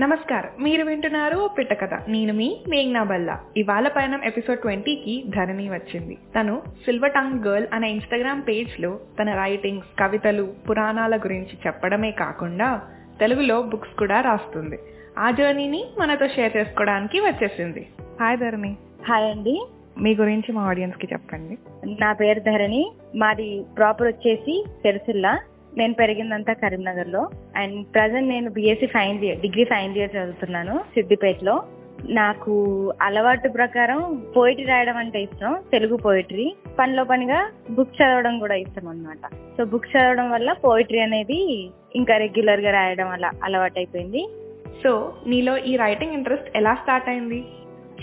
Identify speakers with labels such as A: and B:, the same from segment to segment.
A: నమస్కారం. మీరు వింటున్నారు పిట్ట కథ. నేను మీ మేఘ్నా బల్లా. ఇవాళ పైన ఎపిసోడ్ ట్వంటీకి ధరణి వచ్చింది. తను సిల్వర్ టంగ్ గర్ల్ అనే ఇన్స్టాగ్రామ్ పేజ్లో తన రైటింగ్స్ కవితలు పురాణాల గురించి చెప్పడమే కాకుండా తెలుగులో బుక్స్ కూడా రాస్తుంది. ఆ జర్నీని మనతో షేర్ చేసుకోవడానికి వచ్చేసింది. హాయ్ ధరణి.
B: హాయ్ అండి.
A: మీ గురించి మా ఆడియన్స్కి చెప్పండి.
B: నా పేరు ధరణి. మాది ప్రాపర్ వచ్చేసి తెరసిల్లా నేను పెరిగిందంతా కరీంనగర్లో అండ్ ప్రజెంట్ నేను BSc final year degree final year చదువుతున్నాను సిద్దిపేటలో. నాకు అలవాటు ప్రకారం పోయిటరీ రాయడం అంటే ఇష్టం తెలుగు పోయిటరీ. పనిలో పనిగా బుక్ చదవడం కూడా ఇష్టం అనమాట సో బుక్ చదవడం వల్ల పోయిటరీ అనేది ఇంకా రెగ్యులర్గా రాయడం అలా అలవాటు అయిపోయింది
A: సో నీలో ఈ రైటింగ్ ఇంట్రెస్ట్ ఎలా స్టార్ట్ అయింది?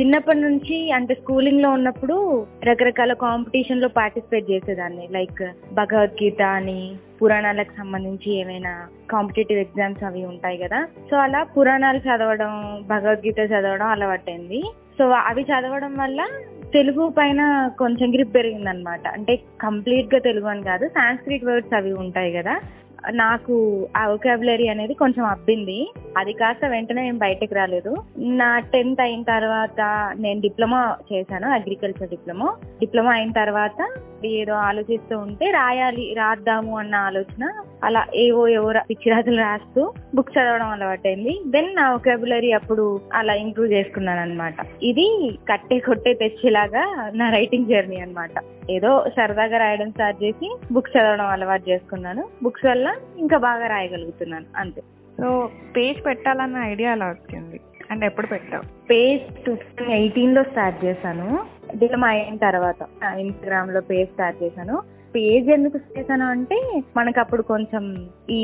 B: చిన్నప్పటి నుంచి అంటే స్కూలింగ్లో ఉన్నప్పుడు రకరకాల కాంపిటీషన్లో పార్టిసిపేట్ చేసేదాన్ని. లైక్ భగవద్గీత అని పురాణాలకు సంబంధించి ఏమైనా కాంపిటేటివ్ ఎగ్జామ్స్ అవి ఉంటాయి కదా. సో అలా పురాణాలు చదవడం భగవద్గీత చదవడం అలవాటైంది. సో అవి చదవడం వల్ల తెలుగు పైన కొంచెం గ్రిప్ పెరిగింది అనమాట అంటే కంప్లీట్గా తెలుగు అని కాదు సాంస్క్రిట్ వర్డ్స్ అవి ఉంటాయి కదా. నాకు ఆ ఒకాబులరీ అనేది కొంచెం అబ్బింది. అది కాస్త వెంటనే నేను బయటకు రాలేదు. నా టెన్త్ అయిన తర్వాత నేను డిప్లొమా చేశాను అగ్రికల్చర్ డిప్లొమా డిప్లొమా అయిన తర్వాత ఏదో ఆలోచిస్తూ ఉంటే రాయాలి రాద్దాము అన్న ఆలోచన అలా ఏవో ఏవో పిచ్చిరాజులు రాస్తూ బుక్స్ చదవడం అలవాటైంది. దెన్ నా వొకాబులరీ అప్పుడు అలా ఇంప్రూవ్ చేసుకున్నాను అనమాట ఇది కట్టే కొట్టే తెచ్చేలాగా నా రైటింగ్ జర్నీ అనమాట ఏదో సరదాగా రాయడం స్టార్ట్ చేసి బుక్స్ చదవడం అలవాటు చేసుకున్నాను. బుక్స్ వల్ల ఇంకా బాగా రాయగలుగుతున్నాను అంతే.
A: సో పేజ్ పెట్టాలన్న ఐడియా ఎలా వచ్చింది? అండ్ ఎప్పుడు పెట్టావు?
B: పేజ్ టూ థౌసండ్ ఎయిటీన్లో స్టార్ట్ చేశాను. డిప్లొమా అయిన తర్వాత ఇన్స్టాగ్రామ్లో పేజ్ స్టార్ట్ చేశాను. పేజ్ ఎందుకు చేశాను అంటే మనకు అప్పుడు కొంచెం ఈ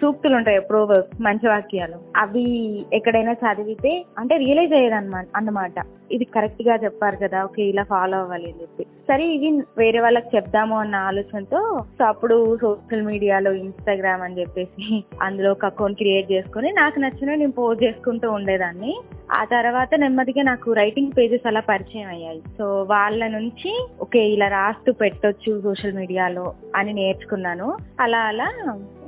B: సూక్తులు ఉంటాయి ప్రోవర్బ్స్ మంచి వాక్యాలు. అవి ఎక్కడైనా చదివితే అంటే రియలైజ్ అయ్యేది అనమాట అన్నమాట. ఇది కరెక్ట్గా చెప్పారు కదా ఓకే ఇలా ఫాలో అవ్వాలి అని చెప్పి. సరే ఇది వేరే వాళ్ళకి చెప్దాము అన్న ఆలోచనతో సో అప్పుడు సోషల్ మీడియాలో ఇన్స్టాగ్రామ్ అని చెప్పేసి అందులో ఒక అకౌంట్ క్రియేట్ చేసుకుని నాకు నచ్చిన నేను పోస్ట్ చేసుకుంటూ ఉండేదాన్ని. ఆ తర్వాత నెమ్మదిగా నాకు రైటింగ్ పేజెస్ అలా పరిచయం అయ్యాయి. సో వాళ్ళ నుంచి ఓకే ఇలా రాస్తూ పెట్టొచ్చు సోషల్ మీడియాలో అని నేర్చుకున్నాను. అలా అలా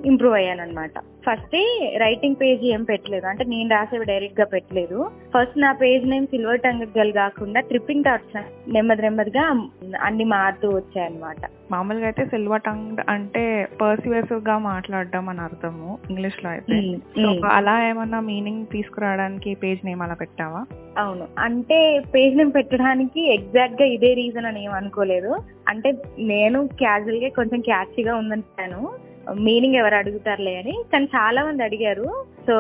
B: ఇంప్రూవ్ అయ్యాను అనమాట ఫస్ట్ రైటింగ్ పేజ్ ఏం పెట్టలేదు. అంటే నేను రాసేవి డైరెక్ట్గా పెట్టలేదు. ఫస్ట్ నా page name silver tongue girl కాకుండా ట్రిప్పింగ్ థాట్స్ నెమ్మది నెమ్మదిగా అన్ని మారుతూ వచ్చాయన్నమాట.
A: మామూలుగా అయితే సిల్వర్ టంగ్ అంటే పర్సివెసివ్గా మాట్లాడడం అని అర్థము ఇంగ్లీష్లో అయితే సో అలా ఏమన్నా మీనింగ్ తీసుకురావడానికి పేజ్ నేమ్ అలా పెట్టావా?
B: అవును. అంటే పేజ్ నేమ్ పెట్టడానికి ఎగ్జాక్ట్గా ఇదే రీజన్ అని ఏం అనుకోలేదు. అంటే నేను క్యాజువల్గా కొంచెం క్యాచ్గా ఉందంటాను మీనింగ్ ఎవరు అడుగుతారులే అని. కానీ చాలా మంది అడిగారు. సో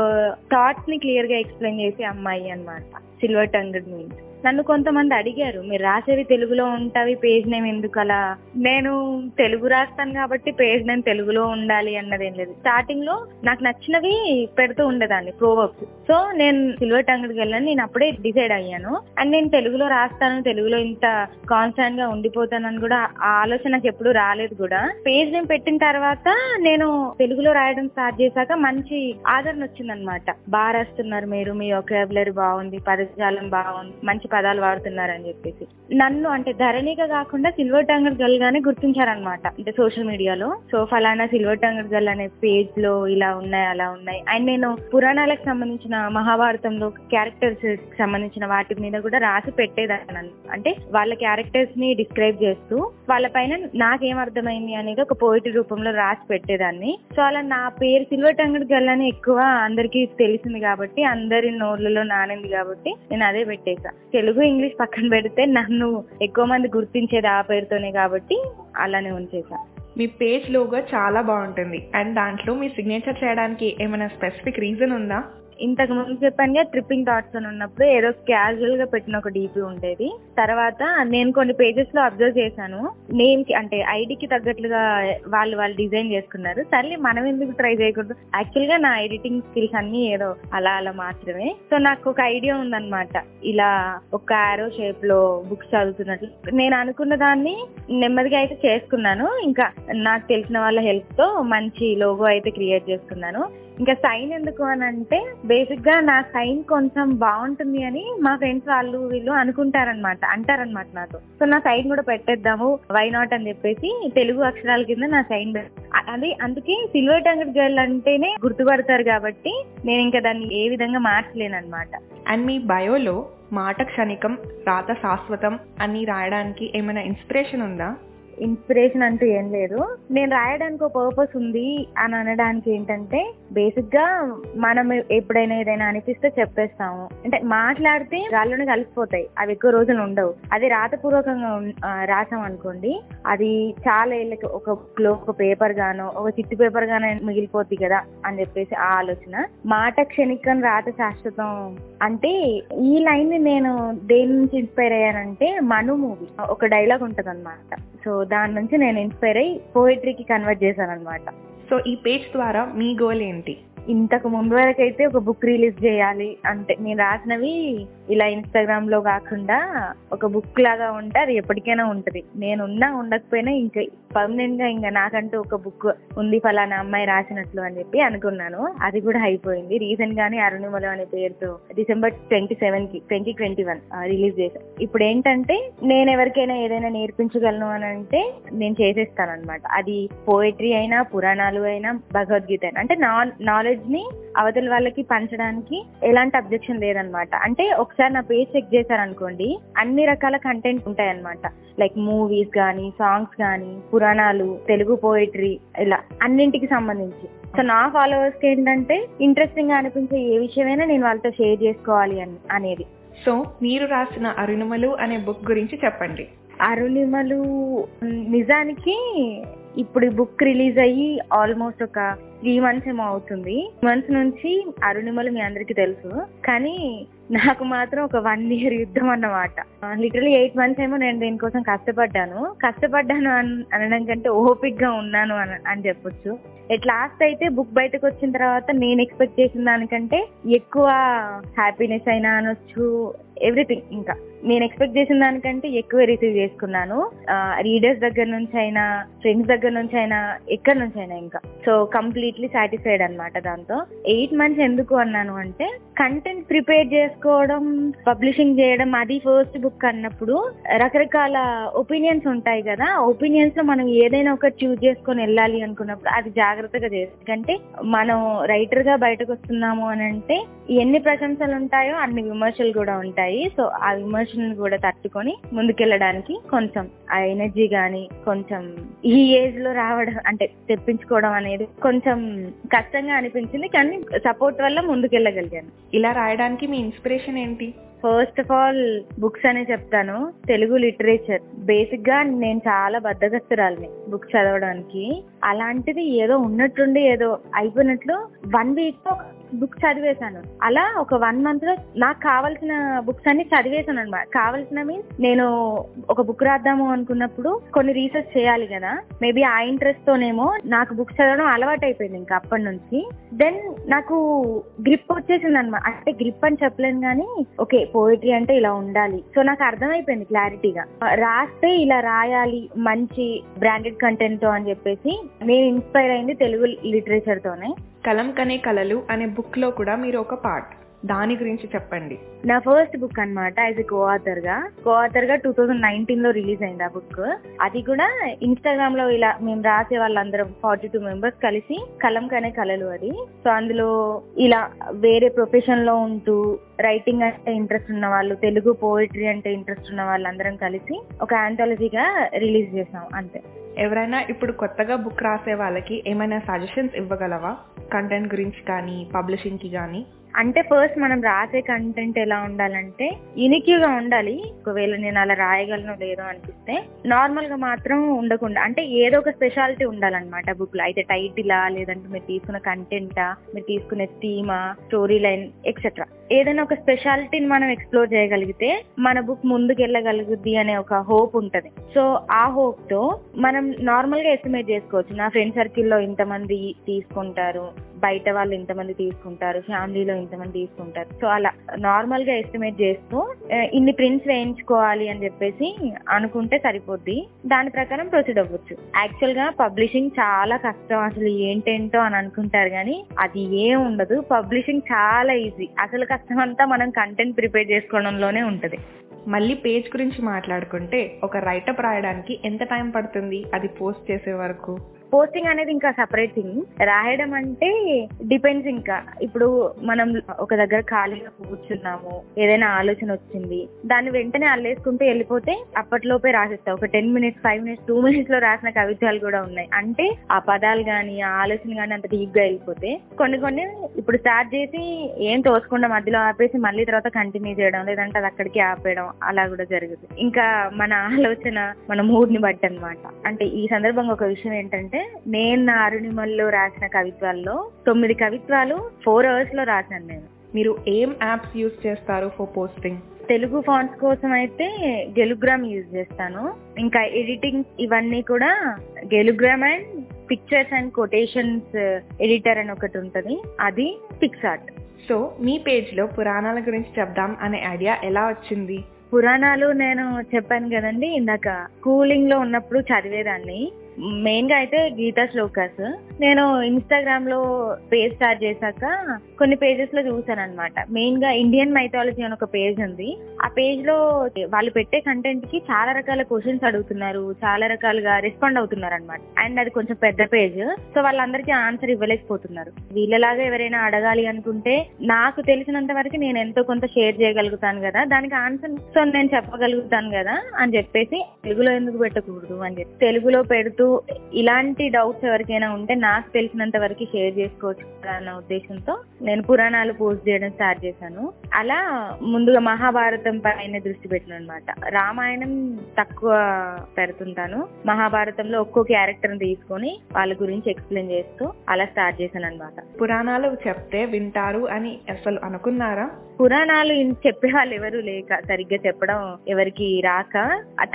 B: థాట్స్ని క్లియర్గా ఎక్స్ప్లెయిన్ చేసి అమ్మాయి అనమాట సిల్వర్ టంగ్డ్ మీన్స్ నన్ను కొంతమంది అడిగారు మీరు రాసేవి తెలుగులో ఉంటావి పేజ్ నేమ్ ఎందుకు అలా? నేను తెలుగు రాస్తాను కాబట్టి పేజ్ నేమ్ తెలుగులో ఉండాలి అన్నది ఏం లేదు. స్టార్టింగ్లో నాకు నచ్చినవి పెడుతూ ఉండేదాన్ని ప్రోవర్బ్స్ సో నేను సిల్వర్ టంగడ్కి వెళ్ళాను. నేను అప్పుడే డిసైడ్ అయ్యాను. అండ్ నేను తెలుగులో రాస్తాను. తెలుగులో ఇంత కాన్స్టాంట్గా ఉండిపోతానని కూడా ఆ ఆలోచన నాకు ఎప్పుడు రాలేదు కూడా. పేజ్ నేమ్ పెట్టిన తర్వాత నేను తెలుగులో రాయడం స్టార్ట్ చేశాక మంచి ఆదరణ వచ్చిందనమాట బాగా రాస్తున్నారు మీరు. మీ ఒకేబులరీ బాగుంది. పదజాలం బాగుంది. మంచి పదాలు వాడుతున్నారని చెప్పేసి. నన్ను అంటే ధరణిగా కాకుండా సిల్వర్ టంగర్ గల్ గానే గుర్తించారనమాట అంటే సోషల్ మీడియాలో సో ఫలానా సిల్వర్ టంగర్ గల్ అనే పేజ్లో ఇలా ఉన్నాయి అలా ఉన్నాయి. అండ్ నేను పురాణాలకు సంబంధించిన మహాభారతంలో క్యారెక్టర్స్ సంబంధించిన వాటి మీద కూడా రాసి పెట్టేదాన్ని అంటే వాళ్ళ క్యారెక్టర్స్ని డిస్క్రైబ్ చేస్తూ వాళ్ళ పైన నాకేం అర్థమైంది అనేది ఒక పోయిటరీ రూపంలో రాసి పెట్టేదాన్ని. సో అలా నా పేరు సిల్వర్ టంగడ్ అని ఎక్కువ అందరికి తెలిసింది కాబట్టి అందరి నోర్లలో నానింది కాబట్టి నేను అదే పెట్టేసా. తెలుగు ఇంగ్లీష్ పక్కన పెడితే నన్ను ఎక్కువ మంది గుర్తించేది ఆ పేరుతోనే కాబట్టి అలానే ఉంచేసా.
A: మీ పేజ్ లోగో చాలా బాగుంటుంది. అండ్ దాంట్లో మీ సిగ్నేచర్ చేయడానికి ఏమైనా స్పెసిఫిక్ రీజన్ ఉందా?
B: ఇంతకు ముందు చెప్పాను ట్రిప్పింగ్ థాట్స్ అని ఉన్నప్పుడు ఏదో క్యాజువల్గా పెట్టిన ఒక డీపీ ఉండేది. తర్వాత నేను కొన్ని పేజెస్లో అబ్జర్వ్ చేశాను. నేమ్కి అంటే ఐడికి తగ్గట్లుగా వాళ్ళు వాళ్ళు డిజైన్ చేసుకున్నారు. సర్లే మనం ఎందుకు ట్రై చేయకూడదు? యాక్చువల్గా నా ఎడిటింగ్ స్కిల్స్ అన్ని ఏదో అలా అలా మాత్రమే. సో నాకు ఒక ఐడియా ఉందన్నమాట. ఇలా ఒక ఆరో షేప్లో బుక్స్ చదువుతున్నట్లు. నేను అనుకున్న దాన్ని నెమ్మదిగా అయితే చేసుకున్నాను. ఇంకా నాకు తెలిసిన వాళ్ళ హెల్ప్తో మంచి లోగో అయితే క్రియేట్ చేసుకున్నాను. ఇంకా సైన్ ఎందుకు అని అంటే బేసిక్గా నా సైన్ కొంచెం బాగుంటుంది అని మా ఫ్రెండ్స్ వాళ్ళు వీళ్ళు అనుకుంటారనమాట అంటారనమాట నాతో. సో నా సైన్ కూడా పెట్టేద్దాము వై నాట్ అని చెప్పేసి తెలుగు అక్షరాల కింద నా సైన్ అది అందుకే సిల్వర్ టంగడ్ గర్ల్ అంటేనే గుర్తుపడతారు కాబట్టి నేను ఇంకా దాన్ని ఏ విధంగా మార్చలేను అనమాట
A: అండ్ మీ బయోలో మాట క్షణికం రాత శాశ్వతం అని రాయడానికి ఏమైనా ఇన్స్పిరేషన్ ఉందా?
B: ఇన్స్పిరేషన్ అంటూ ఏం లేదు. నేను రాయడానికి ఒక పర్పస్ ఉంది అని అనడానికి ఏంటంటే బేసిక్గా మనం ఎప్పుడైనా ఏదైనా అనిపిస్తే చెప్పేస్తాము. అంటే మాట్లాడితే గాల్లోనే కలిసిపోతాయి. అవి ఎక్కువ రోజులు ఉండవు. అది రాతపూర్వకంగా రాసాం అనుకోండి అది చాలా ఏళ్ళకి ఒక బుక్లో ఒక పేపర్ గానో ఒక చిట్టు పేపర్ గానో మిగిలిపోద్ది కదా అని చెప్పేసి ఆ ఆలోచన. మాట క్షణికం రాత శాశ్వతం అంటే ఈ లైన్ని నేను దేని నుంచి ఇన్స్పైర్ అయ్యానంటే మను మూవీ. ఒక డైలాగ్ ఉంటదన్నమాట. సో దాని నుంచి నేను ఇన్స్పైర్ అయ్యి పోయిటరీకి కన్వర్ట్ చేశాను అనమాట
A: సో ఈ పేజ్ ద్వారా మీ గోల్ ఏంటి?
B: ఇంతకు ముందు వరకు అయితే ఒక బుక్ రిలీజ్ చేయాలి అంటే నేను రాసినవి ఇలా ఇన్స్టాగ్రామ్లో కాకుండా ఒక బుక్ లాగా ఉంటే అది ఎప్పటికైనా ఉంటది. నేను ఉన్నా ఉండకపోయినా ఇంకా పర్మనెంట్గా ఇంకా నాకంటూ ఒక బుక్ ఉంది ఫలానా అమ్మాయి రాసినట్లు అని చెప్పి అనుకున్నాను. అది కూడా అయిపోయింది. రీసెంట్ గానే అరుణిమలు అనే పేరుతో డిసెంబర్ ట్వంటీ సెవెన్కి ట్వంటీ ట్వంటీ వన్ రిలీజ్ చేశాను. ఇప్పుడు ఏంటంటే నేను ఎవరికైనా ఏదైనా నేర్పించగలను అని అంటే నేను చేసేస్తాను అనమాట అది పోయిటరీ అయినా పురాణాలు అయినా భగవద్గీత అయినా. అంటే నాలెడ్జ్ని అవతల వాళ్ళకి పంచడానికి ఎలాంటి అబ్జెక్షన్ లేదనమాట అంటే ఒకసారి నా పేజ్ చెక్ చేశారనుకోండి అన్ని రకాల కంటెంట్ ఉంటాయన్నమాట. లైక్ మూవీస్ కానీ సాంగ్స్ కానీ పురాణాలు తెలుగు పోయిటరీ ఇలా అన్నింటికి సంబంధించి. సో నా ఫాలోవర్స్కి ఏంటంటే ఇంట్రెస్టింగ్గా అనిపించే ఏ విషయమైనా నేను వాళ్ళతో షేర్ చేసుకోవాలి అని అనేది.
A: సో మీరు రాసిన అరుణుమలు అనే బుక్ గురించి చెప్పండి.
B: అరుణిమలు నిజానికి ఇప్పుడు ఈ బుక్ రిలీజ్ అయ్యి ఆల్మోస్ట్ ఒక త్రీ మంత్స్ ఏమో అవుతుంది. మంత్స్ నుంచి అరుణిమలు మీ అందరికీ తెలుసు. కానీ నాకు మాత్రం ఒక వన్ ఇయర్ యుద్ధం అన్నమాట. లిటరలీ ఎయిట్ మంత్స్ ఏమో నేను దీనికోసం కష్టపడ్డాను. కష్టపడ్డాను అనడం కంటే ఓపిక్గా ఉన్నాను అని అని చెప్పొచ్చు. ఎట్ లాస్ట్ అయితే బుక్ బయటకు వచ్చిన తర్వాత నేను ఎక్స్పెక్ట్ చేసిన దానికంటే ఎక్కువ హ్యాపీనెస్ అయినా అనొచ్చు ఎవ్రీథింగ్ ఇంకా. నేను ఎక్స్పెక్ట్ చేసిన దానికంటే ఎక్కువ రిసీవ్ చేసుకున్నాను. రీడర్స్ దగ్గర నుంచి అయినా ఫ్రెండ్స్ దగ్గర నుంచి అయినా ఎక్కడి నుంచి అయినా ఇంకా. సో కంప్లీట్ కంప్లీట్లీ సాటిస్ఫైడ్ అన్నమాట దాంతో. ఎయిట్ మంత్స్ ఎందుకు అన్నాను అంటే కంటెంట్ ప్రిపేర్ చేసుకోవడం పబ్లిషింగ్ చేయడం అది ఫస్ట్ బుక్ అన్నప్పుడు రకరకాల ఒపీనియన్స్ ఉంటాయి కదా ఒపీనియన్స్లో మనం ఏదైనా ఒకటి చూజ్ చేసుకొని వెళ్ళాలి అనుకున్నప్పుడు అది జాగ్రత్తగా చేయాలి. ఎందుకంటే మనం రైటర్గా బయటకు వస్తున్నాము అని అంటే ఎన్ని ప్రశంసలు ఉంటాయో అన్ని విమర్శలు కూడా ఉంటాయి. సో ఆ విమర్శలను కూడా తట్టుకొని ముందుకెళ్ళడానికి కొంచెం ఆ ఎనర్జీ గాని కొంచెం ఈ ఏజ్లో రావడం అంటే తెప్పించుకోవడం అనేది కొంచెం కష్టంగా అనిపించింది కానీ సపోర్ట్ వల్ల ముందుకెళ్ళగలిగాను.
A: ఇలా రాయడానికి మీ ఇన్స్పిరేషన్ ఏంటి?
B: ఫస్ట్ ఆఫ్ ఆల్ బుక్స్ అనే చెప్తాను. తెలుగు లిటరేచర్. బేసిక్గా నేను చాలా బద్దగస్తురాలని బుక్ చదవడానికి. అలాంటిది ఏదో ఉన్నట్టుండి ఏదో అయిపోయినట్లు వన్ వీక్లో బుక్ చదివేశాను. అలా ఒక వన్ మంత్లో నాకు కావాల్సిన బుక్స్ అన్ని చదివేశాను అనమాట కావాల్సిన మీన్స్ నేను ఒక బుక్ రాద్దాము అనుకున్నప్పుడు కొన్ని రీసెర్చ్ చేయాలి కదా. మేబీ ఆ ఇంట్రెస్ట్ తోనేమో నాకు బుక్స్ చదవడం అలవాటు అయిపోయింది ఇంకా అప్పటి నుంచి. దెన్ నాకు గ్రిప్ వచ్చేసింది అనమాట అంటే గ్రిప్ అని చెప్పలేను కానీ ఓకే పోయిటరీ అంటే ఇలా ఉండాలి. సో నాకు అర్థమైపోయింది క్లారిటీగా రాస్తే ఇలా రాయాలి మంచి బ్రాండెడ్ కంటెంట్తో అని చెప్పేసి నేను ఇన్స్పైర్ అయింది తెలుగు లిటరేచర్ తోనే.
A: కలం కనే కలలు అనే బుక్లో కూడా మీరు ఒక పార్ట్ దాని గురించి చెప్పండి.
B: నా ఫస్ట్ బుక్ అన్నమాట యాజ్ ఎ కో ఆథర్గా కో ఆథర్గా టూ థౌజండ్ నైన్టీన్లో రిలీజ్ అయింది ఆ బుక్. అది కూడా ఇన్స్టాగ్రామ్లో ఇలా మేము రాసే వాళ్ళందరం ఫార్టీ టూ మెంబర్స్ కలిసి కలం కనే కలలు అది. సో అందులో ఇలా వేరే ప్రొఫెషన్లో ఉంటూ రైటింగ్ అంటే ఇంట్రెస్ట్ ఉన్న వాళ్ళు తెలుగు పోయిటరీ అంటే ఇంట్రెస్ట్ ఉన్న వాళ్ళందరం కలిసి ఒక ఆంథాలజీగా రిలీజ్ చేసాం అంతే.
A: ఎవరైనా ఇప్పుడు కొత్తగా బుక్ రాసే వాళ్ళకి ఏమైనా సజెషన్స్ ఇవ్వగలవా? కంటెంట్ గురించి కానీ పబ్లిషింగ్కి కానీ?
B: అంటే ఫస్ట్ మనం రాసే కంటెంట్ ఎలా ఉండాలంటే యూనిక్యూ గా ఉండాలి. ఒకవేళ నేను అలా రాయగలను లేదో అనిపిస్తే నార్మల్గా మాత్రం ఉండకుండా అంటే ఏదో ఒక స్పెషాలిటీ ఉండాలన్నమాట బుక్లో. అయితే టైటిలా లేదంటే మీరు తీసుకున్న కంటెంటా మీరు తీసుకునే థీమా స్టోరీ లైన్ ఎక్సెట్రా ఏదైనా ఒక స్పెషాలిటీని మనం ఎక్స్ప్లోర్ చేయగలిగితే మన బుక్ ముందుకు వెళ్ళగలుగుద్ది అనే ఒక హోప్ ఉంటది. సో ఆ హోప్తో మనం నార్మల్గా ఎస్టిమేట్ చేసుకోవచ్చు. నా ఫ్రెండ్ సర్కిల్లో ఇంతమంది తీసుకుంటారు బయట వాళ్ళు ఇంతమంది తీసుకుంటారు ఫ్యామిలీలో ఇంతమంది తీసుకుంటారు. సో అలా నార్మల్గా ఎస్టిమేట్ చేస్తూ ఇన్ని ప్రింట్స్ వేయించుకోవాలి అని చెప్పేసి అనుకుంటే సరిపోద్ది. దాని ప్రకారం ప్రొసీడ్ అవ్వచ్చు. యాక్చువల్గా పబ్లిషింగ్ చాలా కష్టం. అసలు ఏంటేంటో అని అనుకుంటారు కానీ అది ఏం ఉండదు. పబ్లిషింగ్ చాలా ఈజీ అసలు కష్టం అంతా మనం కంటెంట్ ప్రిపేర్ చేసుకోవడంలోనే ఉంటది.
A: మళ్ళీ పేజ్ గురించి మాట్లాడుకుంటే ఒక రైటప్ రాయడానికి ఎంత టైం పడుతుంది? అది పోస్ట్ చేసే వరకు.
B: పోస్టింగ్ అనేది ఇంకా సపరేట్ థింగ్ రాయడం అంటే డిపెండ్స్ ఇంకా. ఇప్పుడు మనం ఒక దగ్గర ఖాళీగా కూర్చున్నాము ఏదైనా ఆలోచన వచ్చింది దాన్ని వెంటనే అల్లేసుకుంటూ వెళ్ళిపోతే అప్పట్లోపే రాసిస్తాం. ఒక ten minutes five minutes two మినిట్స్లో రాసిన కవిత్వాలు కూడా ఉన్నాయి. అంటే ఆ పదాలు గాని ఆ ఆలోచన గాని అంత డీప్గా వెళ్ళిపోతే కొన్ని కొన్ని ఇప్పుడు స్టార్ట్ చేసి ఏం తోసుకుండా మధ్యలో ఆపేసి మళ్ళీ తర్వాత కంటిన్యూ చేయడం లేదంటే అది అక్కడికి ఆపేయడం అలా కూడా జరుగుతుంది. ఇంకా మన ఆలోచన మన మూడ్ని బట్టి అనమాట అంటే ఈ సందర్భంగా ఒక విషయం ఏంటంటే నేను నా అరుణిమల్లో రాసిన కవిత్వాల్లో తొమ్మిది కవిత్వాలు ఫోర్ అవర్స్లో రాశాను నేను.
A: మీరు ఏం యాప్స్ యూజ్ చేస్తారు ఫర్ పోస్టింగ్?
B: తెలుగు ఫాంట్స్ కోసం అయితే గెలుగ్రామ్ యూజ్ చేస్తాను. ఇంకా ఎడిటింగ్ ఇవన్నీ కూడా గెలుగ్రామ్ and pictures and quotations editor అని ఒకటి ఉంటది. అది పిక్సార్ట్
A: సో మీ పేజ్లో పురాణాల గురించి చెప్దాం అనే ఐడియా ఎలా వచ్చింది?
B: పురాణాలు నేను చెప్పాను కదండి ఇందాక స్కూలింగ్లో ఉన్నప్పుడు చదివేదాన్ని. మెయిన్గా అయితే గీతా శ్లోకాస్ నేను ఇన్స్టాగ్రామ్లో పేజ్ స్టార్ట్ చేశాక కొన్ని పేజెస్లో చూసాను అనమాట మెయిన్గా ఇండియన్ మైథాలజీ అని ఒక పేజ్ ఉంది. ఆ పేజ్లో వాళ్ళు పెట్టే కంటెంట్కి చాలా రకాల క్వశ్చన్స్ అడుగుతున్నారు చాలా రకాలుగా రెస్పాండ్ అవుతున్నారు అనమాట అండ్ అది కొంచెం పెద్ద పేజ్ సో వాళ్ళందరికీ ఆన్సర్ ఇవ్వలేకపోతున్నారు. వీళ్ళలాగా ఎవరైనా అడగాలి అనుకుంటే నాకు తెలిసినంత వరకు నేను ఎంతో కొంత షేర్ చేయగలుగుతాను కదా దానికి ఆన్సర్ సో నేను చెప్పగలుగుతాను కదా అని చెప్పేసి తెలుగులో ఎందుకు పెట్టకూడదు అని చెప్పి తెలుగులో పెడుతూ ఇలాంటి డౌట్స్ ఎవరికైనా ఉంటే నాకు తెలిసినంత వరకు షేర్ చేసుకోవచ్చు అన్న ఉద్దేశంతో నేను పురాణాలు పోస్ట్ చేయడం స్టార్ట్ చేశాను. అలా ముందుగా మహాభారతం పైన దృష్టి పెట్టిన అనమాట రామాయణం తక్కువ పెడుతుంటాను. మహాభారతంలో ఒక్కో క్యారెక్టర్ తీసుకొని వాళ్ళ గురించి ఎక్స్ప్లెయిన్ చేస్తూ అలా స్టార్ట్ చేశాను అనమాట
A: పురాణాలు చెప్తే వింటారు అని అసలు అనుకున్నారా?
B: పురాణాలు చెప్పే వాళ్ళు ఎవరు లేక సరిగ్గా చెప్పడం ఎవరికి రాక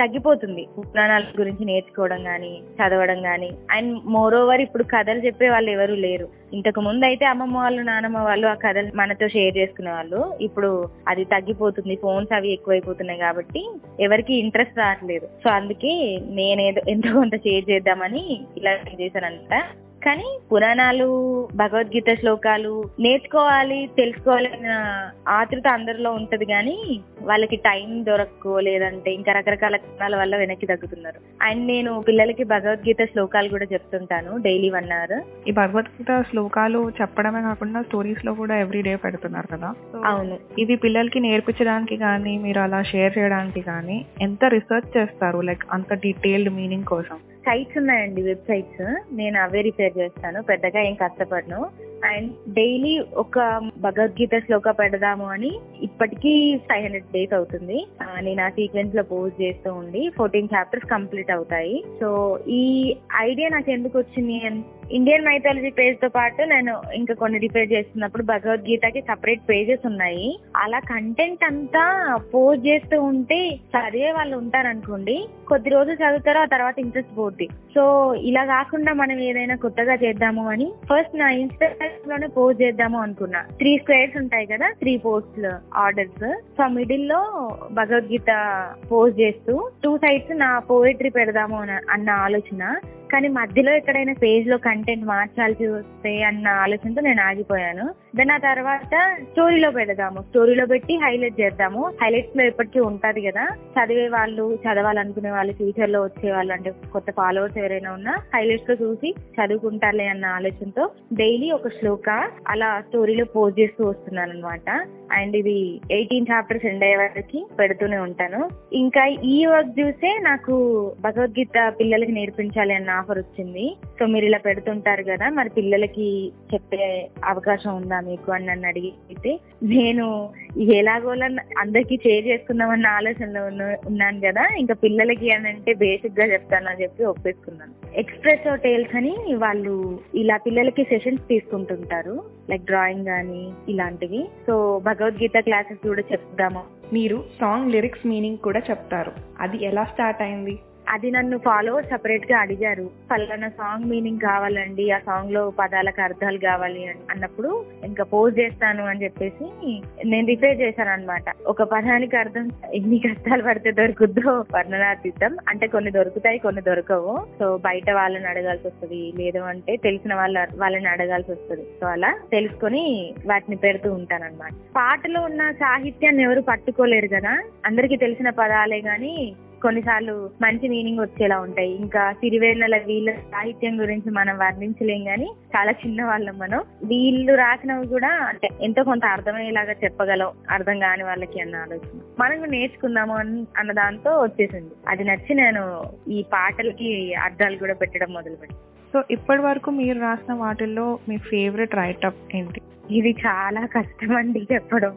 B: తగ్గిపోతుంది. పురాణాల గురించి నేర్చుకోవడం గాని చదవడం కానీ అండ్ మోర్ ఓవర్ ఇప్పుడు కథలు చెప్పే వాళ్ళు ఎవరు లేరు. ఇంతకు ముందు అయితే అమ్మమ్మ వాళ్ళు నానమ్మ వాళ్ళు ఆ కథలు మనతో షేర్ చేసుకునే వాళ్ళు. ఇప్పుడు అది తగ్గిపోతుంది ఫోన్స్ అవి ఎక్కువైపోతున్నాయి కాబట్టి ఎవరికి ఇంట్రెస్ట్ రావట్లేదు. సో అందుకే నేనేదో ఎంతో కొంత షేర్ చేద్దామని ఇలా చేశానంట. కానీ పురాణాలు భగవద్గీత శ్లోకాలు నేర్చుకోవాలి తెలుసుకోవాలన్న ఆతృత అందరిలో ఉంటది కానీ వాళ్ళకి టైం దొరక్కో లేదంటే ఇంకా రకరకాల కారణాల వల్ల వెనక్కి తగ్గుతున్నారు. అండ్ నేను పిల్లలకి భగవద్గీత శ్లోకాలు కూడా చెప్తుంటాను డైలీ వన్ అవర్.
A: ఈ భగవద్గీత శ్లోకాలు చెప్పడమే కాకుండా స్టోరీస్లో కూడా ఎవ్రీ డే పెడుతున్నారు కదా.
B: అవును.
A: ఇవి పిల్లలకి నేర్పించడానికి కానీ మీరు అలా షేర్ చేయడానికి కానీ ఎంత రీసెర్చ్ చేస్తారు? లైక్ అంత డీటెయిల్డ్ మీనింగ్ కోసం.
B: సైట్స్ ఉన్నాయండి వెబ్సైట్స్. నేను అవే రిపేర్ చేస్తాను. పెద్దగా ఏం కష్టపడను. అండ్ డైలీ ఒక భగవద్గీత శ్లోక పెడదాము అని ఇప్పటికీ ఫైవ్ హండ్రెడ్ డేస్ అవుతుంది. నేను ఆ సీక్వెన్స్లో పోస్ట్ చేస్తూ ఉండి ఫోర్టీన్ చాప్టర్స్ కంప్లీట్ అవుతాయి. సో ఈ ఐడియా నాకు ఎందుకు వచ్చింది ఇండియన్ మైథాలజీ పేజ్తో పాటు నేను ఇంకా కొన్ని రిపేర్ చేస్తున్నప్పుడు భగవద్గీతకి సపరేట్ పేజెస్ ఉన్నాయి. అలా కంటెంట్ అంతా పోస్ట్ చేస్తూ ఉంటే చదివే వాళ్ళు ఉంటారనుకోండి కొద్ది రోజులు చదువుతారో ఆ తర్వాత ఇంట్రెస్ట్ పోద్ది. సో ఇలా కాకుండా మనం ఏదైనా కొత్తగా చేద్దాము అని ఫస్ట్ నా లోనే పోస్ట్ చేద్దాము అనుకున్నా. త్రీ స్క్వేర్స్ ఉంటాయి కదా త్రీ పోస్ట్ ఆర్డర్స్ సో మిడిల్లో భగవద్గీత పోస్ట్ చేస్తూ టూ సైడ్స్ నా పోయిటరీ పెడదాము అన్న ఆలోచన. కానీ మధ్యలో ఎక్కడైనా పేజ్లో కంటెంట్ మార్చాల్సి వస్తే అన్న ఆలోచనతో నేను ఆగిపోయాను. దాని ఆ తర్వాత స్టోరీలో పెడదాము. స్టోరీలో పెట్టి హైలైట్ చేద్దాము. హైలైట్స్లో ఎప్పటికీ ఉంటది కదా. చదివే వాళ్ళు చదవాలనుకునే వాళ్ళు ఫ్యూచర్లో వచ్చే వాళ్ళు అంటే కొత్త ఫాలోవర్స్ ఎవరైనా ఉన్నా హైలైట్స్లో చూసి చదువుకుంటారులే అన్న ఆలోచనతో డైలీ ఒక శ్లోక అలా స్టోరీలో పోస్ట్ చేస్తూ వస్తున్నాను అనమాట అండ్ ఇది ఎయిటీన్ చాప్టర్స్ ఎండ్ అయ్యే వరకు పెడుతూనే ఉంటాను. ఇంకా ఈ వర్క్ చూసే నాకు భగవద్గీత పిల్లలకి నేర్పించాలి అన్న ఆఫర్ వచ్చింది. సో మీరు ఇలా పెడుతుంటారు కదా మరి పిల్లలకి చెప్పే అవకాశం ఉందా మీకు అని నన్ను అడిగితే నేను ఎలాగోలా అందరికి షేర్ చేసుకుందామన్న ఆలోచనలో ఉన్నాను కదా ఇంకా పిల్లలకి అని అంటే బేసిక్గా చెప్తాను అని చెప్పి ఒప్పేసుకున్నాను. ఎక్స్ప్రెస్ టేల్స్ అని వాళ్ళు ఇలా పిల్లలకి సెషన్స్ తీసుకుంటుంటారు లైక్ డ్రాయింగ్ కానీ ఇలాంటివి. సో భగవద్గీత క్లాసెస్ కూడా చెప్దాము.
A: మీరు సాంగ్ లిరిక్స్ మీనింగ్ కూడా చెప్తారు. అది ఎలా స్టార్ట్ అయింది?
B: అది నన్ను ఫాలోవర్ సపరేట్గా అడిగారు. ఫలానా సాంగ్ మీనింగ్ కావాలండి ఆ సాంగ్లో పదాలకు అర్థాలు కావాలి అని అన్నప్పుడు ఇంకా పోజ్ చేస్తాను అని చెప్పేసి నేను రిపేర్ చేశాను అనమాట ఒక పదానికి అర్థం ఎన్ని కష్టాలు పడితే దొరుకుద్దో వర్ణనాతీతం. అంటే కొన్ని దొరుకుతాయి కొన్ని దొరకవు. సో బయట వాళ్ళని అడగాల్సి వస్తుంది లేదు అంటే తెలిసిన వాళ్ళ వాళ్ళని అడగాల్సి వస్తుంది. సో అలా తెలుసుకొని వాటిని పెడుతూ ఉంటాను అనమాట పాటలో ఉన్న సాహిత్యాన్ని ఎవరు పట్టుకోలేరు కదా. అందరికీ తెలిసిన పదాలే గాని కొన్నిసార్లు మంచి మీనింగ్ వచ్చేలా ఉంటాయి. ఇంకా సిరివేళ్ళ వీళ్ళ సాహిత్యం గురించి మనం వర్ణించలేం గాని చాలా చిన్న వాళ్ళం మనం. వీళ్ళు రాసినవి కూడా అంటే ఎంతో కొంత అర్థమయ్యేలాగా చెప్పగలం అర్థం కాని వాళ్ళకి అన్న ఆలోచన. మనం నేర్చుకుందాము అని అన్న దాంతో వచ్చేసింది. అది నచ్చి నేను ఈ పాటలకి అర్థాలు కూడా పెట్టడం మొదలుపెట్టాను.
A: సో ఇప్పటి వరకు మీరు రాసిన వాటిల్లో మీ ఫేవరెట్ రైటప్ ఏంటి?
B: ఇది చాలా కష్టం అండి చెప్పడం.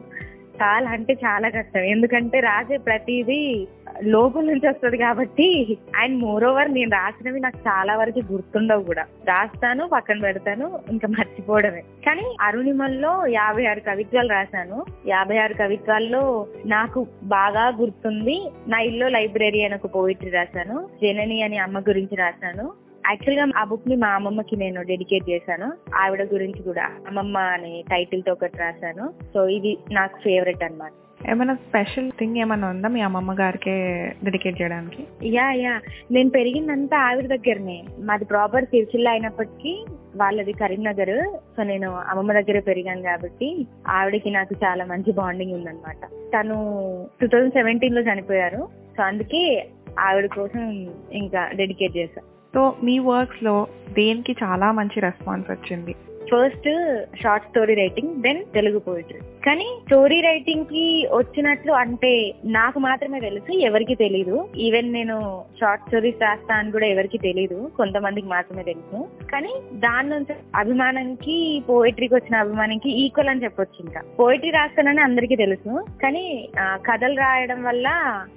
B: చాలా అంటే చాలా కష్టం. ఎందుకంటే రాసే ప్రతిదీ లోపల నుంచి వస్తుంది కాబట్టి అండ్ మోర్ ఓవర్ నేను రాసినవి నాకు చాలా వరకు గుర్తుండవు కూడా. రాస్తాను పక్కన పెడతాను ఇంకా మర్చిపోవడమే. కానీ అరుణిమల్లో యాభై ఆరు కవిత్వాలు రాశాను. యాభై ఆరు కవిత్వాల్లో నాకు బాగా గుర్తుంది. నా ఇల్లు లైబ్రరీ అని ఒక పోయిటరీ రాశాను. జనని అని అమ్మ గురించి రాశాను. యాక్చువల్గా ఆ బుక్ని మా అమ్మమ్మకి నేను డెడికేట్ చేశాను. ఆవిడ గురించి కూడా అమ్మమ్మ అనే టైటిల్తో ఒకటి రాశాను. సో ఇది నాకు ఫేవరెట్ అనమాట
A: ఏమైనా స్పెషల్ థింగ్ ఏమైనా ఉందా మీ అమ్మమ్మ గారికే డెడికేట్ చేయడానికి?
B: Yeah yeah. నేను పెరిగిందంతా ఆవిడ దగ్గరనే. మాది ప్రాపర్ సిరిసిల్ల అయినప్పటికీ వాళ్ళది కరీంనగర్. సో నేను అమ్మమ్మ దగ్గర పెరిగాను కాబట్టి ఆవిడకి నాకు చాలా మంచి బాండింగ్ ఉందన్నమాట. తను టూ థౌజండ్ సెవెంటీన్లో చనిపోయారు. సో అందుకే ఆవిడ కోసం ఇంకా డెడికేట్ చేశాను
A: సో మీ వర్క్స్లో దేనికి చాలా మంచి రెస్పాన్స్ వచ్చింది?
B: First short story writing then Telugu poetry కానీ స్టోరీ రైటింగ్కి వచ్చినట్లు అంటే నాకు మాత్రమే తెలుసు ఎవరికి తెలీదు. ఈవెన్ నేను షార్ట్ స్టోరీస్ రాస్తా అని కూడా ఎవరికి తెలీదు కొంతమందికి మాత్రమే తెలుసు. కానీ దాని నుంచి అభిమానంకి పోయిటరీకి వచ్చిన అభిమానంకి ఈక్వల్ అని చెప్పొచ్చు ఇంకా. పోయిటరీ రాస్తానని అందరికీ తెలుసు కానీ కథలు రాయడం వల్ల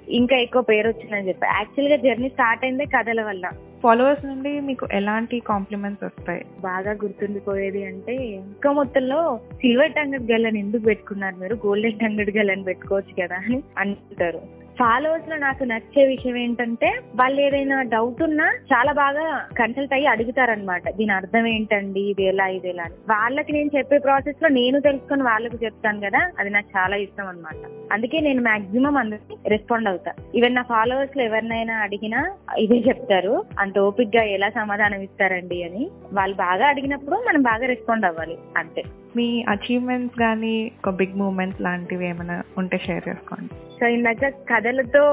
B: ఇంకా ఎక్కువ పేరు వచ్చిందని చెప్పి. యాక్చువల్గా జర్నీ స్టార్ట్ అయిందే కథల వల్ల.
A: ఫాలోవర్స్ నుండి మీకు ఎలాంటి కాంప్లిమెంట్స్ వస్తాయి?
B: బాగా గుర్తుండిపోయేది అంటే ఇంకా మొత్తంలో సిల్వర్ టంగడ్ గల్ అని ఎందుకు పెట్టుకున్నారు మీరు? గోల్డెన్ టంగడ్ గల్ అని పెట్టుకోవచ్చు కదా అని అంటారు. ఫాలోవర్స్లో నాకు నచ్చే విషయం ఏంటంటే వాళ్ళు ఏదైనా డౌట్ ఉన్నా చాలా బాగా కన్సల్ట్ అయ్యి అడుగుతారనమాట దీని అర్థం ఏంటండి? ఇది ఎలా? ఇది ఎలా? అని. వాళ్ళకి నేను చెప్పే ప్రాసెస్లో నేను తెలుసుకొని వాళ్ళకు చెప్తాను కదా అది నాకు చాలా ఇష్టం అనమాట అందుకే నేను మాక్సిమం అందరికి రెస్పాండ్ అవుతా. ఈవెన్ నా ఫాలోవర్స్లో ఎవరినైనా అడిగినా ఇదే చెప్తారు. అంత ఓపిక్గా ఎలా సమాధానం ఇస్తారండి అని. వాళ్ళు బాగా అడిగినప్పుడు మనం బాగా రెస్పాండ్ అవ్వాలి. అంతే.
A: మీ అచీవ్మెంట్స్ కానీ ఒక బిగ్ మూమెంట్స్ లాంటివి ఏమైనా ఉంటే షేర్ చేసుకోండి.
B: సో ఇందాక కథలతో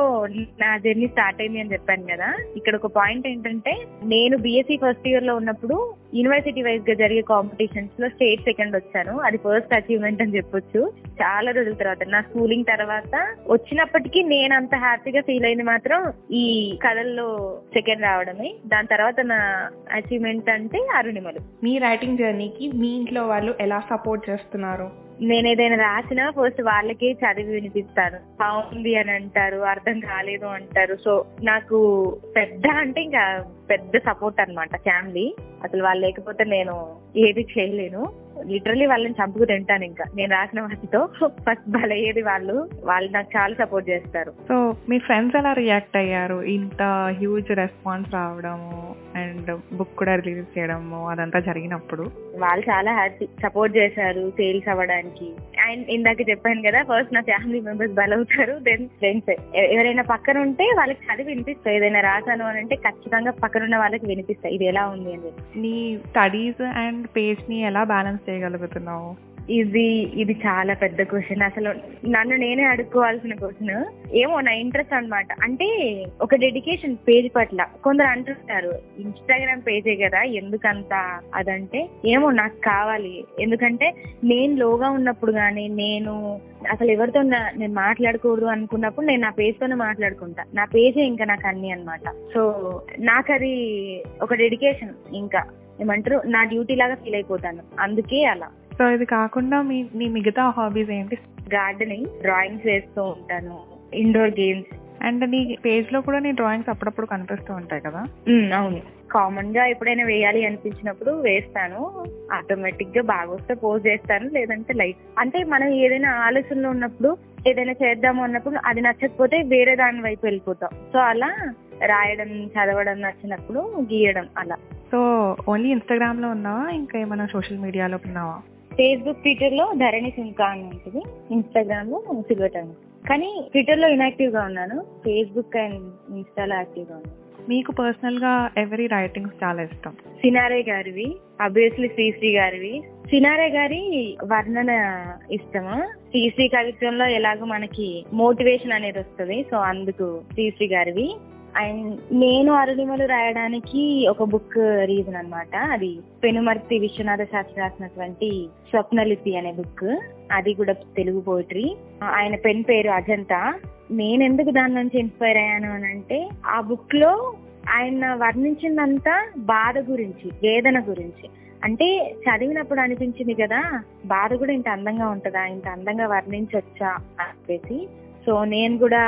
B: నా జర్నీ స్టార్ట్ అయింది అని చెప్పాను కదా ఇక్కడ ఒక పాయింట్ ఏంటంటే నేను బీఎస్సీ ఫస్ట్ ఇయర్లో ఉన్నప్పుడు యూనివర్సిటీ వైజ్గా జరిగే కాంపిటీషన్స్లో స్టేట్ సెకండ్ వచ్చాను. అది ఫస్ట్ అచీవ్మెంట్ అని చెప్పొచ్చు. చాలా రోజుల తర్వాత నా స్కూలింగ్ తర్వాత వచ్చినప్పటికీ నేను అంత హ్యాపీగా ఫీల్ అయింది మాత్రం ఈ కథల్లో సెకండ్ రావడమే. దాని తర్వాత నా అచీవ్మెంట్ అంటే అరుణిమలు.
A: మీ రైటింగ్ జర్నీకి మీ ఇంట్లో వాళ్ళు ఎలా సపోర్ట్ చేస్తున్నారు?
B: నేను ఏదైనా రాసినా ఫస్ట్ వాళ్ళకే చదివి వినిపిస్తాను. బాగుంది అని అంటారు అర్థం కాలేదు అంటారు. సో నాకు పెద్ద అంటే ఇంకా పెద్ద సపోర్ట్ అన్నమాట ఫ్యామిలీ అసలు వాళ్ళు లేకపోతే నేను ఏది చేయలేను. లిటరలీ వాళ్ళని చంపుకు తింటాను ఇంకా. నేను రాసిన వాటితో ఫస్ట్ బలయ్యేది వాళ్ళు. వాళ్ళు నాకు చాలా సపోర్ట్ చేస్తారు.
A: సో మీ ఫ్రెండ్స్ ఎలా రియాక్ట్ అయ్యారు? ఇంత హ్యూజ్ రెస్పాన్స్ రావడము అండ్ బుక్ కూడా రిలీజ్ చేయడము అదంతా జరిగినప్పుడు.
B: వాళ్ళు చాలా హ్యాపీ సపోర్ట్ చేశారు సేల్స్ అవ్వడానికి. అండ్ ఇందాక చెప్పాను కదా ఫస్ట్ నా ఫ్యామిలీ మెంబర్స్ బలవుతారు దెన్ ఫ్రెండ్స్ ఎవరైనా పక్కన ఉంటే వాళ్ళకి చదివి వినిపిస్తాయి. ఏదైనా రాశాను అని అంటే ఖచ్చితంగా పక్కన ఉన్న వాళ్ళకి వినిపిస్తాయి. ఇది ఎలా ఉంది అని.
A: నీ స్టడీస్ అండ్ పేజ్ని ఎలా బ్యాలెన్స్ చేయగలుగుతున్నావు?
B: ఇది ఇది చాలా పెద్ద క్వశ్చన్ అసలు నన్ను నేనే అడుక్కోవాల్సిన క్వశ్చన్ ఏమో నా ఇంట్రెస్ట్ అన్నమాట. అంటే ఒక డెడికేషన్ పేజ్ పట్ల. కొందరు అంటుంటారు ఇన్స్టాగ్రామ్ పేజే కదా ఎందుకంత అదంటే? ఏమో నాకు కావాలి. ఎందుకంటే నేను లోగా ఉన్నప్పుడు కానీ నేను అసలు ఎవరితో నేను మాట్లాడకూడదు అనుకున్నప్పుడు నేను నా పేజ్ తోనే మాట్లాడుకుంటా. నా పేజే ఇంకా నాకు అన్ని అన్నమాట. సో నాకు అది ఒక డెడికేషన్ ఇంకా ఏమంటారు నా డ్యూటీ లాగా ఫీల్ అయిపోతాను. అందుకే అలా.
A: సో ఇది కాకుండా మీ నీ మిగతా హాబీస్ ఏంటి?
B: గార్డెనింగ్ డ్రాయింగ్స్ వేస్తూ ఉంటాను. ఇండోర్ గేమ్స్
A: అండ్ నీ పేజ్లో కూడా నీ డ్రాయింగ్స్ అప్పుడప్పుడు కనిపిస్తూ ఉంటాయి కదా?
B: అవును. కామన్గా ఎప్పుడైనా వేయాలి అనిపించినప్పుడు వేస్తాను. ఆటోమేటిక్గా బాగా వస్తే పోజ్ చేస్తాను. లేదంటే లైట్ అంటే మనం ఏదైనా ఆలోచనలో ఉన్నప్పుడు ఏదైనా చేద్దాము అన్నప్పుడు అది నచ్చకపోతే వేరే దాని వైపు వెళ్ళిపోతాం. సో అలా రాయడం చదవడం నచ్చినప్పుడు గీయడం అలా.
A: సో ఓన్లీ ఇన్స్టాగ్రామ్లో ఉన్నావా? ఇంకా ఏమైనా సోషల్ మీడియాలో ఉన్నావా?
B: ఫేస్బుక్ ట్విట్టర్లో ధరణి సింకా అని ఉంటుంది. ఇన్స్టాగ్రామ్లో సిల్వర్ టైమ్ కానీ ట్విట్టర్లో ఇన్యాక్టివ్గా ఉన్నాను. ఫేస్బుక్ అండ్ ఇన్స్టాలో యాక్టివ్గా ఉన్నాను.
A: మీకు పర్సనల్గా ఎవరి రైటింగ్స్ చాలా ఇష్టం?
B: సినారే గారివి అబ్వియస్లీ శ్రీశ్రీ గారివి. సినారే గారి వర్ణన ఇష్టము? శ్రీశ్రీ కవిత్వంలో ఎలాగో మనకి మోటివేషన్ అనేది వస్తుంది. సో అందుకు శ్రీశ్రీ గారివి. అండ్ నేను అరుణిమలు రాయడానికి ఒక బుక్ రీజన్ అన్నమాట. అది పెనుమర్తి విశ్వనాథ శాస్త్రి రాసినటువంటి స్వప్నలిపి అనే బుక్. అది కూడా తెలుగు పోయిటరీ. ఆయన పెన్ పేరు అజంతా. నేను ఎందుకు దాని నుంచి ఇన్స్పైర్ అయ్యాను అని అంటే ఆ బుక్లో ఆయన వర్ణించిందంతా బాధ గురించి వేదన గురించి. అంటే చదివినప్పుడు అనిపించింది కదా బాధ కూడా ఇంత అందంగా ఉంటుందా ఇంత అందంగా వర్ణించొచ్చా అని చెప్పేసి సో నేను కూడా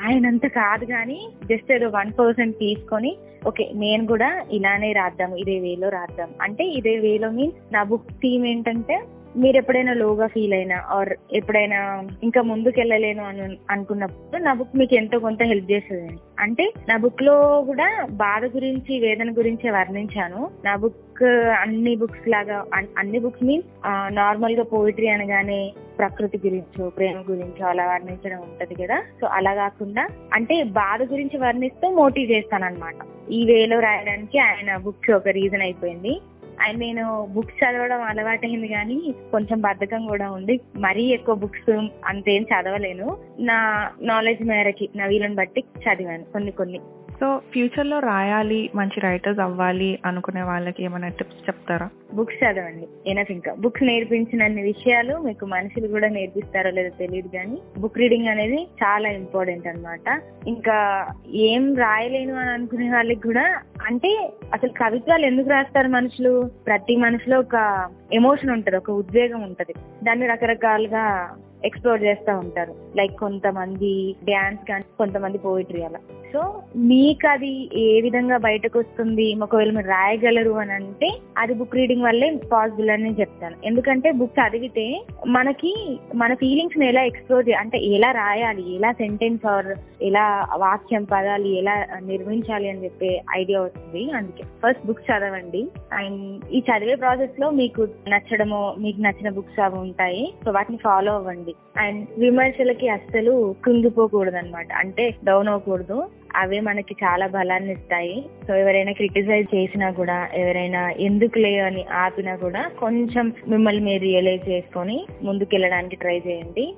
B: ఆయనంత కాదు కానీ జస్ట్ ఏదో వన్ పర్సెంట్ తీసుకొని ఓకే నేను కూడా ఇలానే రాద్దాం ఇదే వేలో రాద్దాం. అంటే ఇదే వేలో మీన్స్ నా బుక్ థీమ్ ఏంటంటే మీరు ఎప్పుడైనా లోగా ఫీల్ అయినా ఆర్ ఎప్పుడైనా ఇంకా ముందుకెళ్ళలేను అని అనుకున్నప్పుడు నా బుక్ మీకు ఎంతో కొంత హెల్ప్ చేస్తుంది అంటే నా బుక్లో కూడా బాధ గురించి వేదన గురించి వర్ణించాను. నా బుక్ అన్ని బుక్స్ లాగా అన్ని బుక్స్ మీన్స్ నార్మల్గా పోయిటరీ అనగానే ప్రకృతి గురించో ప్రేమ గురించో అలా వర్ణించడం ఉంటది కదా. సో అలా కాకుండా అంటే బాధ గురించి వర్ణిస్తూ మోటివ్ చేస్తాను అనమాట ఈ వేలో రాయడానికి ఆయన బుక్ ఒక రీజన్ అయిపోయింది. అండ్ నేను బుక్స్ చదవడం అలవాటైంది కానీ కొంచెం బద్ధకం కూడా ఉంది. మరీ ఎక్కువ బుక్స్ అంతేం చదవలేను. నా నాలెడ్జ్ మేరకి నా వీళ్ళని బట్టి చదివాను కొన్ని కొన్ని.
A: సో ఫ్యూచర్లో రాయాలి మంచి రైటర్స్ అవ్వాలి అనుకునే వాళ్ళకి ఏమైనా టిప్స్ చెప్తారా?
B: బుక్స్ చదవండి. ఎనఫ్ ఇంకా. బుక్స్ నేర్పించినన్ని విషయాలు మీకు మనుషులు కూడా నేర్పిస్తారో లేదో తెలియదు కానీ బుక్ రీడింగ్ అనేది చాలా ఇంపార్టెంట్ అన్నమాట. ఇంకా ఏం రాయలేను అని అనుకునే వాళ్ళకి కూడా అంటే అసలు కవిత్వాలు ఎందుకు రాస్తారు మనుషులు? ప్రతి మనిషిలో ఒక ఎమోషన్ ఉంటది ఒక ఉద్వేగం ఉంటది. దాన్ని రకరకాలుగా ఎక్స్ప్లోర్ చేస్తూ ఉంటారు. లైక్ కొంతమంది డ్యాన్స్ కానీ కొంతమంది పోయిటరీ అలా. సో మీకు అది ఏ విధంగా బయటకు వస్తుంది ఒకవేళ మీరు రాయగలరు అని అంటే అది బుక్ రీడింగ్ వల్లే పాసిబుల్ అని చెప్తాను. ఎందుకంటే బుక్ చదివితే మనకి మన ఫీలింగ్స్ని ఎలా ఎక్స్ప్లోర్ అంటే ఎలా రాయాలి ఎలా సెంటెన్స్ ఆర్ ఎలా వాక్యం పదాలు ఎలా నిర్మించాలి అని చెప్పే ఐడియా వస్తుంది అందుకే. ఫస్ట్ బుక్స్ చదవండి. అండ్ ఈ చదివే ప్రాసెస్లో మీకు నచ్చడమో మీకు నచ్చిన బుక్స్ అవి ఉంటాయి. సో వాటిని ఫాలో అవ్వండి. అండ్ విమర్శలకి అస్సలు కుంగిపోకూడదు అనమాట అంటే డౌన్ అవ్వకూడదు. అవే మనకి చాలా బలాన్ని ఇస్తాయి. సో ఎవరైనా క్రిటిసైజ్ చేసినా కూడా ఎవరైనా ఎందుకు లే అని ఆపినా కూడా కొంచెం మిమ్మల్ని మీరు రియలైజ్ చేసుకొని ముందుకెళ్ళడానికి ట్రై చేయండి.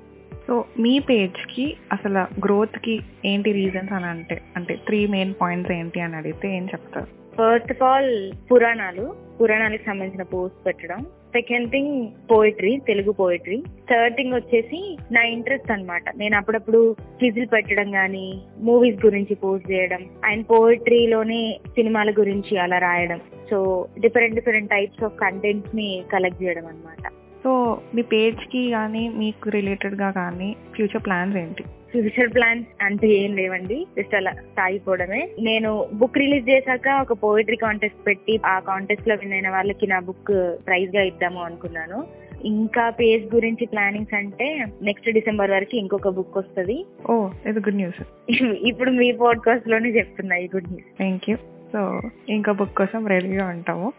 A: సో మీ పేజ్కి అసలు గ్రోత్కి ఏంటి రీజన్స్ అని అంటే అంటే త్రీ మెయిన్ పాయింట్స్ ఏంటి అని అడిగితే ఏం చెప్తారు?
B: ఫస్ట్ ఆఫ్ ఆల్ పురాణాలు. పురాణాలకు సంబంధించిన పోస్ట్ పెట్టడం. Second thing poetry Telugu poetry third thing వచ్చేసి నా ఇంట్రెస్ట్ అన్నమాట. నేను అప్పుడప్పుడు క్విజులు పెట్టడం కానీ మూవీస్ గురించి పోస్ట్ చేయడం అండ్ పోయిటరీలోనే సినిమాల గురించి అలా రాయడం. So different different types of కంటెంట్స్ని collect చేయడం అన్నమాట.
A: సో మీ పేజ్కి కానీ మీకు రిలేటెడ్గా కానీ ఫ్యూచర్ ప్లాన్స్ ఏంటి?
B: ఫ్యూచర్ ప్లాన్స్ అంటూ ఏం లేవండి. జస్ట్ అలా సాగిపోవడమే నేను బుక్ రిలీజ్ చేశాక ఒక పోయిటరీ కాంటెస్ట్ పెట్టి ఆ కాంటెస్ట్లో విన్ అయిన వాళ్ళకి నా బుక్ ప్రైజ్గా ఇద్దాము అనుకున్నాను. ఇంకా పేజ్ గురించి ప్లానింగ్స్ అంటే నెక్స్ట్ డిసెంబర్ వరకు ఇంకొక బుక్ వస్తుంది.
A: ఓ ఇది గుడ్ న్యూస్.
B: ఇప్పుడు మీ పాడ్కాస్ట్లోనే చెప్తున్నా ఈ good news.
A: Thank you so ఇంకా బుక్ కోసం రెడీగా ఉంటాము.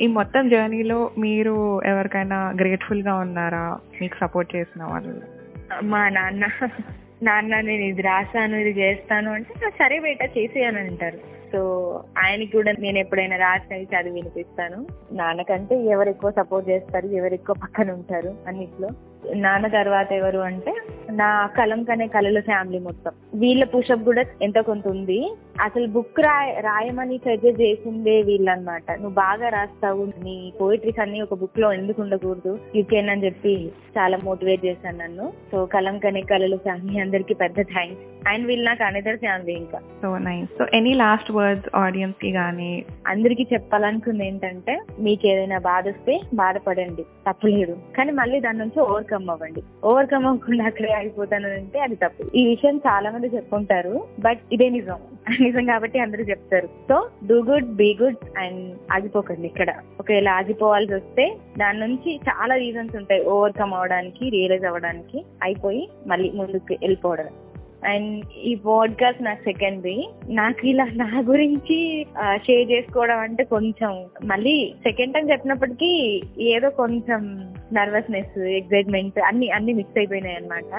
A: ఈ మొత్తం జర్నీలో మీరు ఎవరికైనా గ్రేట్ఫుల్గా ఉన్నారా? మీకు సపోర్ట్ చేసిన వాళ్ళు?
B: మా నాన్న నాన్న నేను ఇది రాశాను ఇది చేస్తాను అంటే సరే బేటా చేసేయని అంటారు. సో ఆయనకి కూడా నేను ఎప్పుడైనా రాసినవి చదివి వినిపిస్తాను. నాన్నకంటే ఎవరు ఎక్కువ సపోర్ట్ చేస్తారు ఎవరు ఎక్కువ పక్కన ఉంటారు అన్నిట్లో. నాన్న తర్వాత ఎవరు అంటే నా కలం కనే కళల ఫ్యామిలీ మొత్తం. వీళ్ళ పుషప్ కూడా ఎంత కొంత ఉంది. అసలు బుక్ రాయ రాయమని సజెస్ట్ చేసిందే వీళ్ళన్నమాట. నువ్వు బాగా రాస్తావు నీ పోయిటరీస్ అన్ని ఒక బుక్లో ఎందుకు ఉండకూడదు? యూ కెన్ అని చెప్పి చాలా మోటివేట్ చేశాను నన్ను. సో కలం కనే కళలు ఫ్యామిలీ అందరికి పెద్ద థ్యాంక్స్ అండ్ వీళ్ళు నాకు అనదర్ ఫ్యామిలీ ఇంకా.
A: So nice so any last words ఆడియన్స్కి కానీ
B: అందరికి చెప్పాలనుకుంది ఏంటంటే మీకు ఏదైనా బాధ వస్తే బాధపడండి. తప్పులేదు కానీ మళ్ళీ దాని నుంచి ఓవర్కమ్ అవ్వండి. ఓవర్కమ్ అవ్వకుండా అక్కడే ఆగిపోతాను అంటే అది తప్పు. ఈ విషయం చాలా మంది చెప్పుకుంటారు బట్ ఇదే నిజం. నిజం కాబట్టి అందరూ చెప్తారు. So do good be good and ఆగిపోకండి ఇక్కడ. ఒకవేళ ఆగిపోవాల్సి వస్తే దాని నుంచి చాలా రీజన్స్ ఉంటాయి. ఓవర్కమ్ అవడానికి రియలైజ్ అవ్వడానికి అయిపోయి మళ్ళీ ముందుకు వెళ్ళిపోవడం. అండ్ ఈ పాడ్కాస్ట్ నాకు సెకండ్ది నాకు ఇలా నా గురించి షేర్ చేసుకోవడం అంటే కొంచెం మళ్ళీ సెకండ్ టైం చెప్పినప్పటికీ ఏదో కొంచెం నర్వస్నెస్ ఎక్సైట్మెంట్ అన్ని అన్ని మిక్స్ అయిపోయినాయి అనమాట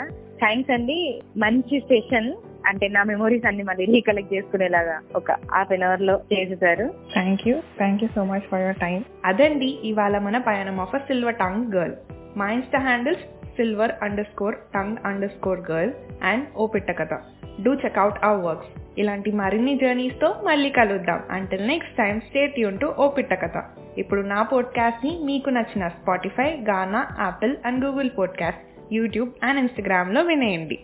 B: థ్యాంక్స్ అండి. మంచి సెషన్ అంటే నా మెమోరీస్ అన్ని మళ్ళీ రీకలెక్ట్ చేసుకునేలాగా ఒక హాఫ్ అన్ అవర్లో చేసేసారు.
C: Thank you thank you so much for your time అదండి ఇవాళ మన పయనం ఆఫ్ సిల్వర్ టంగ్ గర్ల్ మా insta handles silver underscore tongue underscore girl and O Pitta Katha. Do checkout our works ఇలాంటి మరిన్ని జర్నీస్తో మళ్ళీ కలుద్దాం. Until next time stay tune to O Pitta Katha. ఇప్పుడు నా పోడ్కాస్ట్ని మీకు నచ్చిన Spotify Gaana Apple and Google podcast YouTube and ఇన్స్టాగ్రామ్లో వినేయండి.